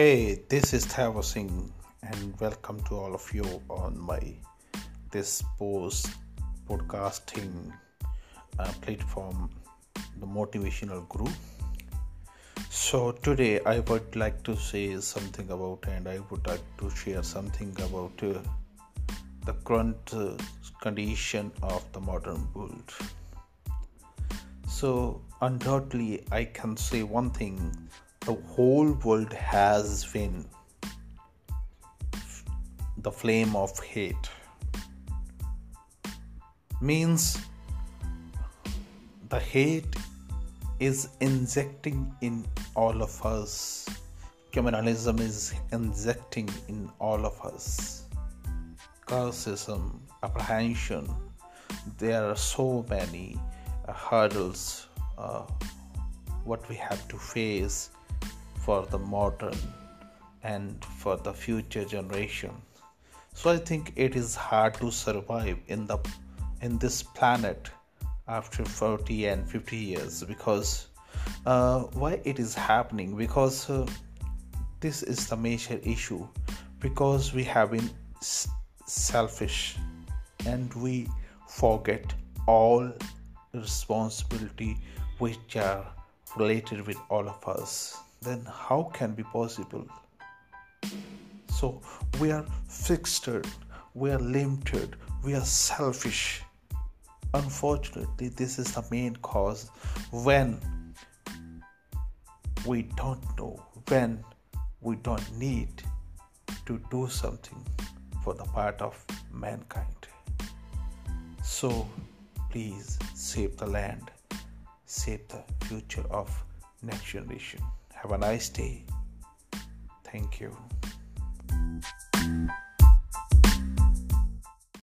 Hey, this is Thavar Singh, and welcome to all of you on my this post podcasting uh, platform, the Motivational Group. So today I would like to say something about, and I would like to share something about uh, the current uh, condition of the modern world. So undoubtedly, I can say one thing the whole world has been the flame of hate. Means the hate is injecting in all of us. Communalism is injecting in all of us. Casteism apprehension there are so many uh, hurdles uh, what we have to face for the modern and for the future generation. So i think it is hard to survive in the in this planet after 40 and 50 years because uh, why it is happening? Because uh, this is the major issue because we have been s- selfish and we forget all responsibility which are related with all of us then how can be possible? So we are fixed we are limited we are selfish. Unfortunately this is the main cause when we don't know when we don't need to do something for the part of mankind. So please save the land save the future of next generation have a nice day. Thank you.